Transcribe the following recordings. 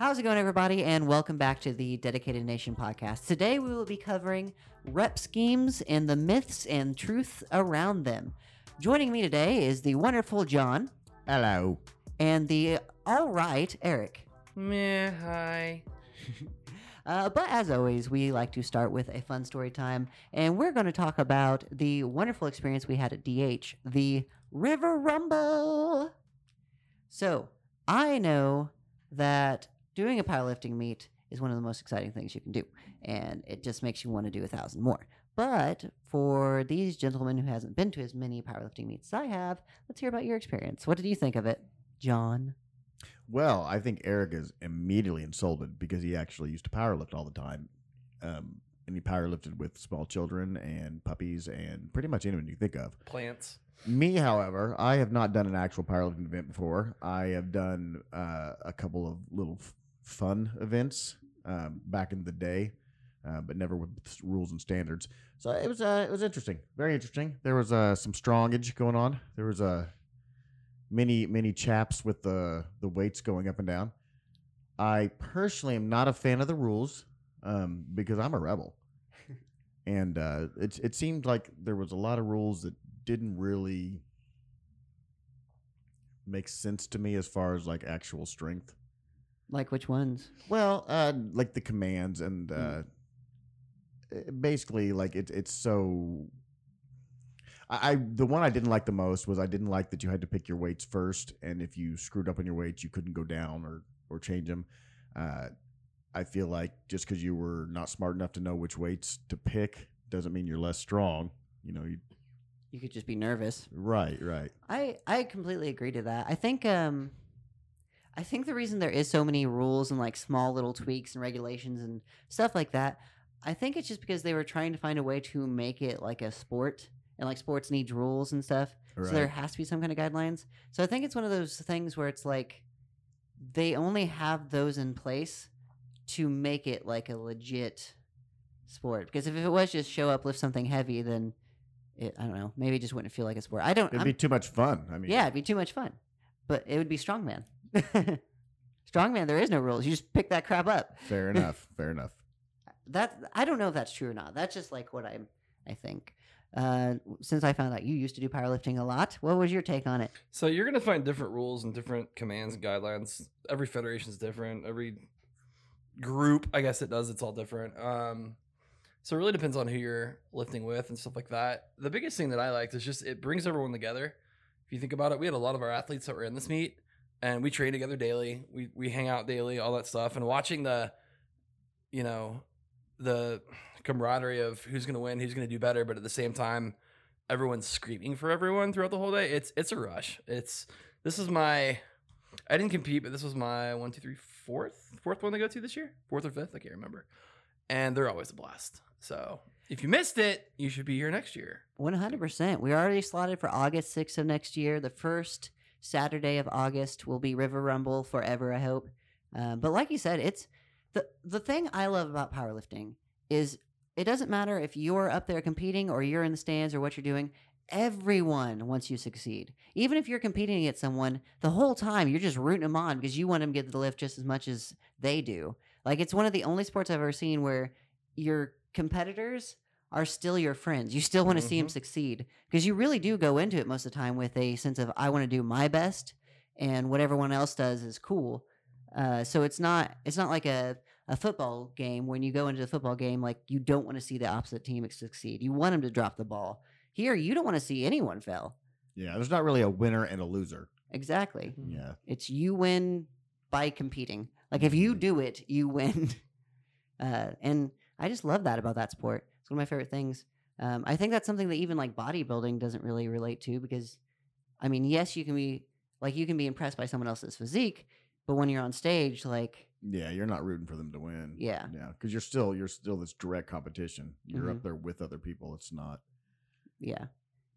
How's it going, everybody? And welcome back to the Dedicated Nation podcast. Today we will be covering rep schemes and the myths and truth around them. Joining me today is the wonderful John Hello. and the all right Erik. Meh, hi. Uh, but as always, we like to start with a fun story time, and we're going to talk about the wonderful experience we had at DH, the River Rumble. So, I know that doing a powerlifting meet is one of the most exciting things you can do, and it just makes you want to do a thousand more. But for these gentlemen who hasn't been to as many powerlifting meets as I have, let's hear about your experience. What did you think of it, John? Well, I think Erik is immediately insulted because he actually used to powerlift all the time. Um, and he powerlifted with small children and puppies and pretty much anyone you think of. Plants. Me, however, I have not done an actual powerlifting event before. I have done uh, a couple of little f- fun events um, back in the day, uh, but never with rules and standards. So it was uh, it was interesting, very interesting. There was uh, some strongage going on. There was uh, many many chaps with the the weights going up and down. I personally am not a fan of the rules um, because I'm a rebel, and uh, it it seemed like there was a lot of rules that didn't really make sense to me as far as like actual strength. Like which ones? Well, uh, like the commands and uh, Mm. uh, basically like it's it's so. I, I the one I didn't like the most was I didn't like that you had to pick your weights first, and if you screwed up on your weights, you couldn't go down or or change them. Uh, I feel like just because you were not smart enough to know which weights to pick doesn't mean you're less strong. You know, you You could just be nervous. right, right. I I completely agree to that. I think um I think the reason there is so many rules and like small little tweaks and regulations and stuff like that, I think it's just because they were trying to find a way to make it like a sport and like sports needs rules and stuff. So there has to be some kind of guidelines. So I think it's one of those things where it's like they only have those in place to make it like a legit sport. Because if it was just show up, lift something heavy, then it, I don't know, maybe it just wouldn't feel like a sport. I don't. It'd I'm- be too much fun. I mean, yeah, it'd be too much fun. But it would be strongman. strongman, there is no rules. You just pick that crap up. fair enough. fair enough. That I don't know if that's true or not. That's just like what I I think. Uh, since I found out you used to do powerlifting a lot, what was your take on it? So you're gonna find different rules and different commands and guidelines. Every federation's different. Every group, I guess it does. It's all different. Um, so it really depends on who you're lifting with and stuff like that. The biggest thing that I liked is just it brings everyone together. If you think about it, we had a lot of our athletes that were in this meet, and we train together daily. We we hang out daily, all that stuff, and watching the, you know, the camaraderie of who's going to win, who's going to do better, but at the same time, everyone's screaming for everyone throughout the whole day. It's it's a rush. It's this is my I didn't compete, but this was my one, two, three, fourth, fourth one to go to this year, fourth or fifth, I can't remember. And they're always a blast. So if you missed it, you should be here next year. One hundred percent. We're already slotted for August sixth of next year. The first Saturday of August will be River Rumble forever. I hope. Um, but like you said, it's the the thing I love about powerlifting is it doesn't matter if you're up there competing or you're in the stands or what you're doing. Everyone wants you succeed. Even if you're competing against someone, the whole time you're just rooting them on because you want them to get the lift just as much as they do. Like it's one of the only sports I've ever seen where your competitors are still your friends. You still want to see them succeed because you really do go into it most of the time with a sense of I want to do my best, and what everyone else does is cool. Uh, so it's not it's not like a a football game when you go into the football game like you don't want to see the opposite team succeed. You want them to drop the ball. Here, you don't want to see anyone fail. Yeah, there's not really a winner and a loser. Exactly. Yeah. It's you win by competing. Like if you Mhm. do it, you win. Uh, and I just love that about that sport. It's one of my favorite things. Um, I think that's something that even like bodybuilding doesn't really relate to because, I mean, yes, you can be like you can be impressed by someone else's physique, but when you're on stage, like Yeah, you're not rooting for them to win. yeah, Yeah, because you're still you're still this direct competition. You're Mhm. up there with other people. It's not. yeah.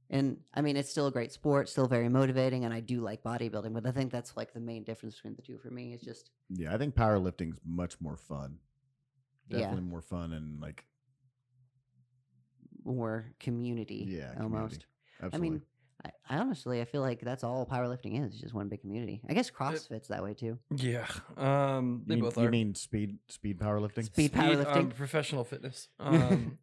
And I mean, it's still a great sport, still very motivating, and I do like bodybuilding. But I think that's like the main difference between the two for me. Is just Yeah, I think powerlifting's much more fun. Yeah. Definitely more fun and like more community, yeah, almost. community. Absolutely. I mean, I, I honestly, I feel like that's all powerlifting is, just one big community. I guess CrossFit's that way too. Yeah, um, they you, both are. you mean speed speed powerlifting? Speed powerlifting. um, professional fitness. Um,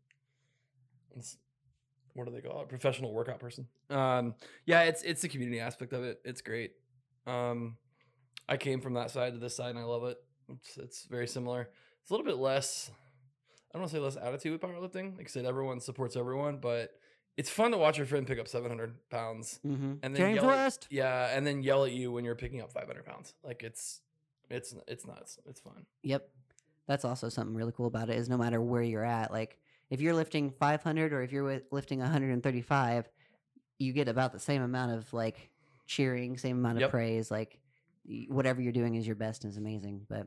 what do they call it? Professional workout person. Um, yeah, it's it's the community aspect of it. It's great. Um, I came from that side to this side, and I love it. It's it's very similar. It's a little bit less. I don't want to say less attitude with powerlifting. Like I said, everyone supports everyone, but it's fun to watch your friend pick up 700 pounds Mm-hmm. and then James yell at- yeah, and then yell at you when you're picking up 500 pounds. Like it's it's it's nuts. It's fun. Yep. That's also something really cool about it is no matter where you're at, like if you're lifting 500 or if you're lifting 135, you get about the same amount of like cheering, same amount of Yep. praise. Like whatever you're doing is your best and is amazing. But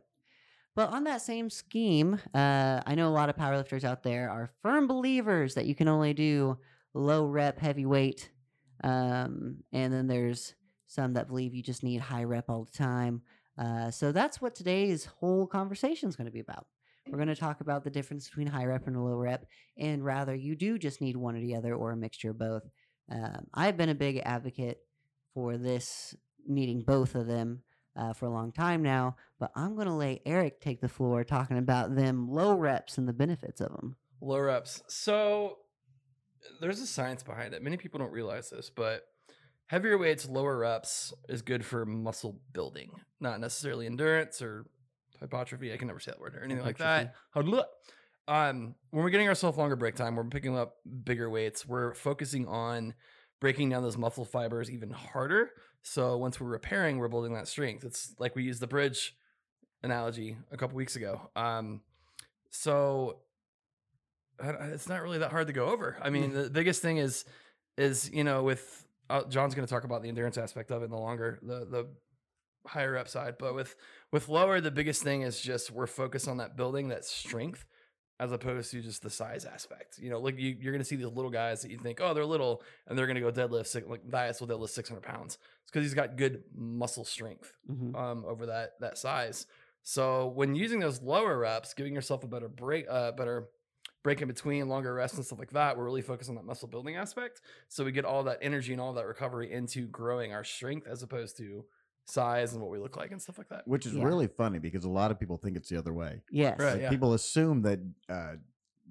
but on that same scheme, uh, I know a lot of powerlifters out there are firm believers that you can only do low rep heavyweight, um, and then there's some that believe you just need high rep all the time. Uh, so that's what today's whole conversation is going to be about. We're going to talk about the difference between high rep and low rep, and rather you do just need one or the other or a mixture of both. Um, I've been a big advocate for this needing both of them uh, for a long time now, but I'm going to let Erik take the floor talking about them low reps and the benefits of them. Low reps. So there's a science behind it. Many people don't realize this, but heavier weights, lower reps is good for muscle building, not necessarily endurance or hypertrophy. I can never say that word or anything like that. Um, when we're getting ourselves longer break time, we're picking up bigger weights. We're focusing on breaking down those muscle fibers even harder. So once we're repairing, we're building that strength. It's like we used the bridge analogy a couple weeks ago. Um, so it's not really that hard to go over. I mean, the biggest thing is is you know with uh, John's going to talk about the endurance aspect of it in the longer the the higher upside, but with with lower, the biggest thing is just we're focused on that building that strength as opposed to just the size aspect. You know, like you, you're going to see these little guys that you think, oh, they're little, and they're going to go deadlift six, like Dias will deadlift 600 pounds. It's because he's got good muscle strength hmm um, over that that size. So when using those lower reps, giving yourself a better break, uh, better break in between, longer rests and stuff like that, we're really focused on that muscle building aspect. So we get all that energy and all that recovery into growing our strength as opposed to size and what we look like and stuff like that. Which is Yeah. really funny because a lot of people think it's the other way. Yes. Right. Like, yeah. People assume that uh,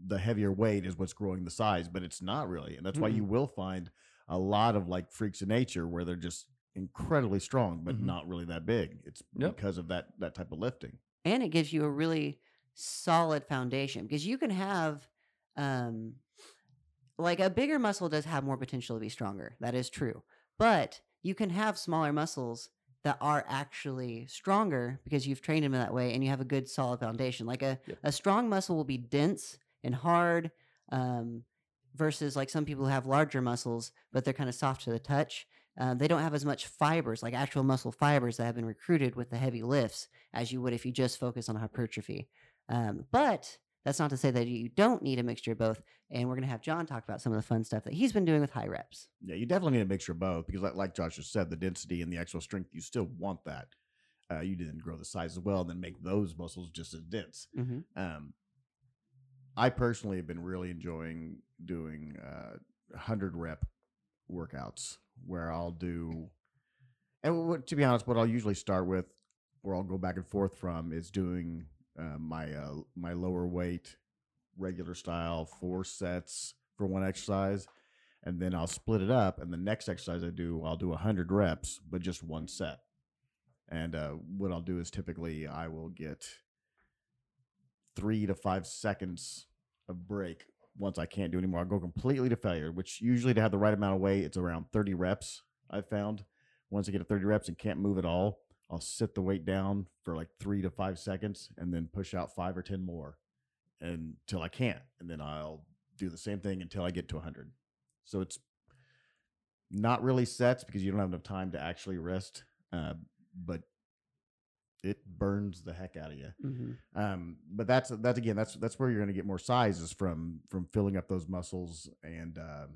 the heavier weight is what's growing the size, but it's not really, and that's why you will find a lot of like freaks of nature where they're just incredibly strong but Mhm. not really that big. It's Yep. because of that that type of lifting. and it gives you a really solid foundation because you can have um like a bigger muscle does have more potential to be stronger that is true but you can have smaller muscles that are actually stronger because you've trained them in that way and you have a good solid foundation like a, Yep. a strong muscle will be dense and hard um, versus like some people who have larger muscles but they're kind of soft to the touch um, they don't have as much fibers like actual muscle fibers that have been recruited with the heavy lifts as you would if you just focus on hypertrophy. Um, but that's not to say that you don't need a mixture of both. And we're going to have John talk about some of the fun stuff that he's been doing with high reps. Yeah, you definitely need a mixture of both because, like, like Josh just said, the density and the actual strength, you still want that. Uh, you didn't grow the size as well, and then make those muscles just as dense. Mm-hmm. Um, I personally have been really enjoying doing uh, 100 rep workouts where I'll do, and what, to be honest, what I'll usually start with, where I'll go back and forth from, is doing uh, my uh, my lower weight, regular style, four sets for one exercise, and then I'll split it up. And the next exercise I do, I'll do 100 reps, but just one set. And uh, what I'll do is typically I will get three to five seconds of break once I can't do anymore. I'll go completely to failure, which usually to have the right amount of weight, it's around 30 reps, I've found. Once I get to 30 reps and can't move at all, I'll sit the weight down for like three to five seconds and then push out five or 10 more until I can't. And then I'll do the same thing until I get to 100. So it's not really sets because you don't have enough time to actually rest, uh, but it burns the heck out of you. Mm-hmm. Um, but that's that's again that's that's where you're going to get more sizes from from filling up those muscles and um,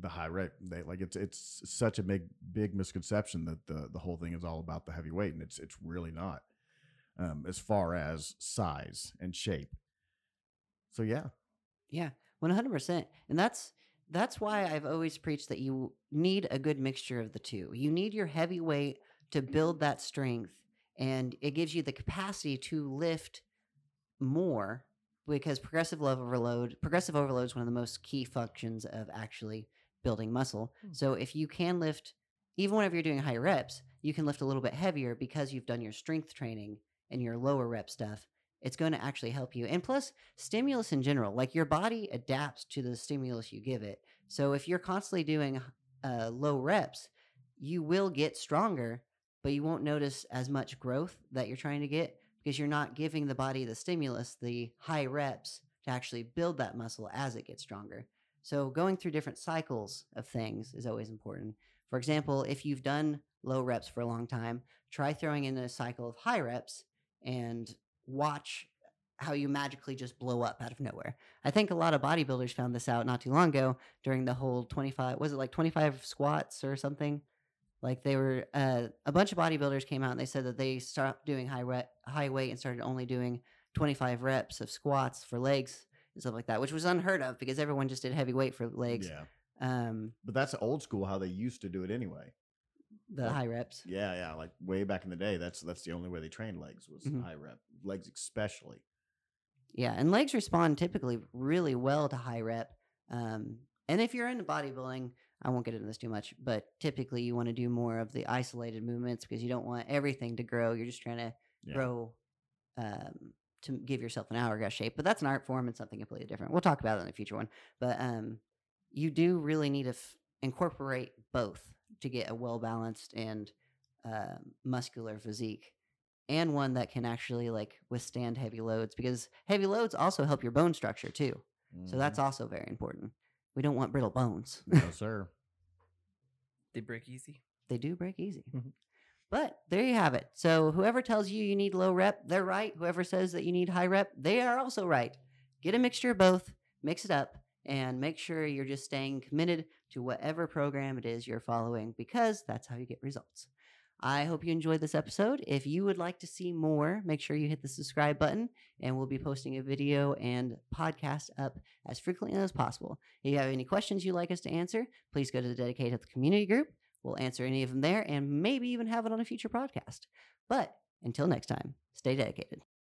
the high rate. They like it's it's such a big big misconception that the the whole thing is all about the heavy weight, and it's it's really not. Um, as far as size and shape. So yeah, Yeah, one hundred percent. And that's that's why I've always preached that you need a good mixture of the two. You need your heavy weight to build that strength, and it gives you the capacity to lift more because progressive overload, progressive overload is one of the most key functions of actually building muscle. Hmm. So if you can lift, even whenever you're doing high reps, you can lift a little bit heavier because you've done your strength training and your lower rep stuff. It's going to actually help you. And plus, stimulus in general, like your body adapts to the stimulus you give it. So if you're constantly doing uh, low reps, you will get stronger, but you won't notice as much growth that you're trying to get because you're not giving the body the stimulus, the high reps, to actually build that muscle as it gets stronger. So going through different cycles of things is always important. For example, if you've done low reps for a long time, try throwing in a cycle of high reps and watch how you magically just blow up out of nowhere. I think a lot of bodybuilders found this out not too long ago during the whole 25 was it like 25 squats or something? Like they were uh, a bunch of bodybuilders came out and they said that they stopped doing high rep, high weight and started only doing 25 reps of squats for legs and stuff like that, which was unheard of because everyone just did heavy weight for legs. Yeah, Um, but that's old school how they used to do it anyway. the Like- high reps. Yeah, yeah, like way back in the day, that's that's the only way they trained legs was Mhm. high rep legs, especially. Yeah, and legs respond typically really well to high rep. Um, and if you're into bodybuilding, I won't get into this too much, but typically you want to do more of the isolated movements because you don't want everything to grow. You're just trying to Yeah. grow um, to give yourself an hourglass shape. But that's an art form and something completely different. We'll talk about it in a future one. But um, you do really need to f- incorporate both to get a well balanced and uh, muscular physique and one that can actually like withstand heavy loads because heavy loads also help your bone structure too. So that's also very important. We don't want brittle bones. No sir. They break easy. they do break easy. Mhm. But there you have it. So whoever tells you you need low rep, they're right. Whoever says that you need high rep, they are also right. Get a mixture of both, mix it up, and make sure you're just staying committed to whatever program it is you're following because that's how you get results. I hope you enjoyed this episode. If you would like to see more, make sure you hit the subscribe button, and we'll be posting a video and podcast up as frequently as possible. If you have any questions you'd like us to answer, please go to the dedicated community group. We'll answer any of them there and maybe even have it on a future podcast. But until next time, stay dedicated.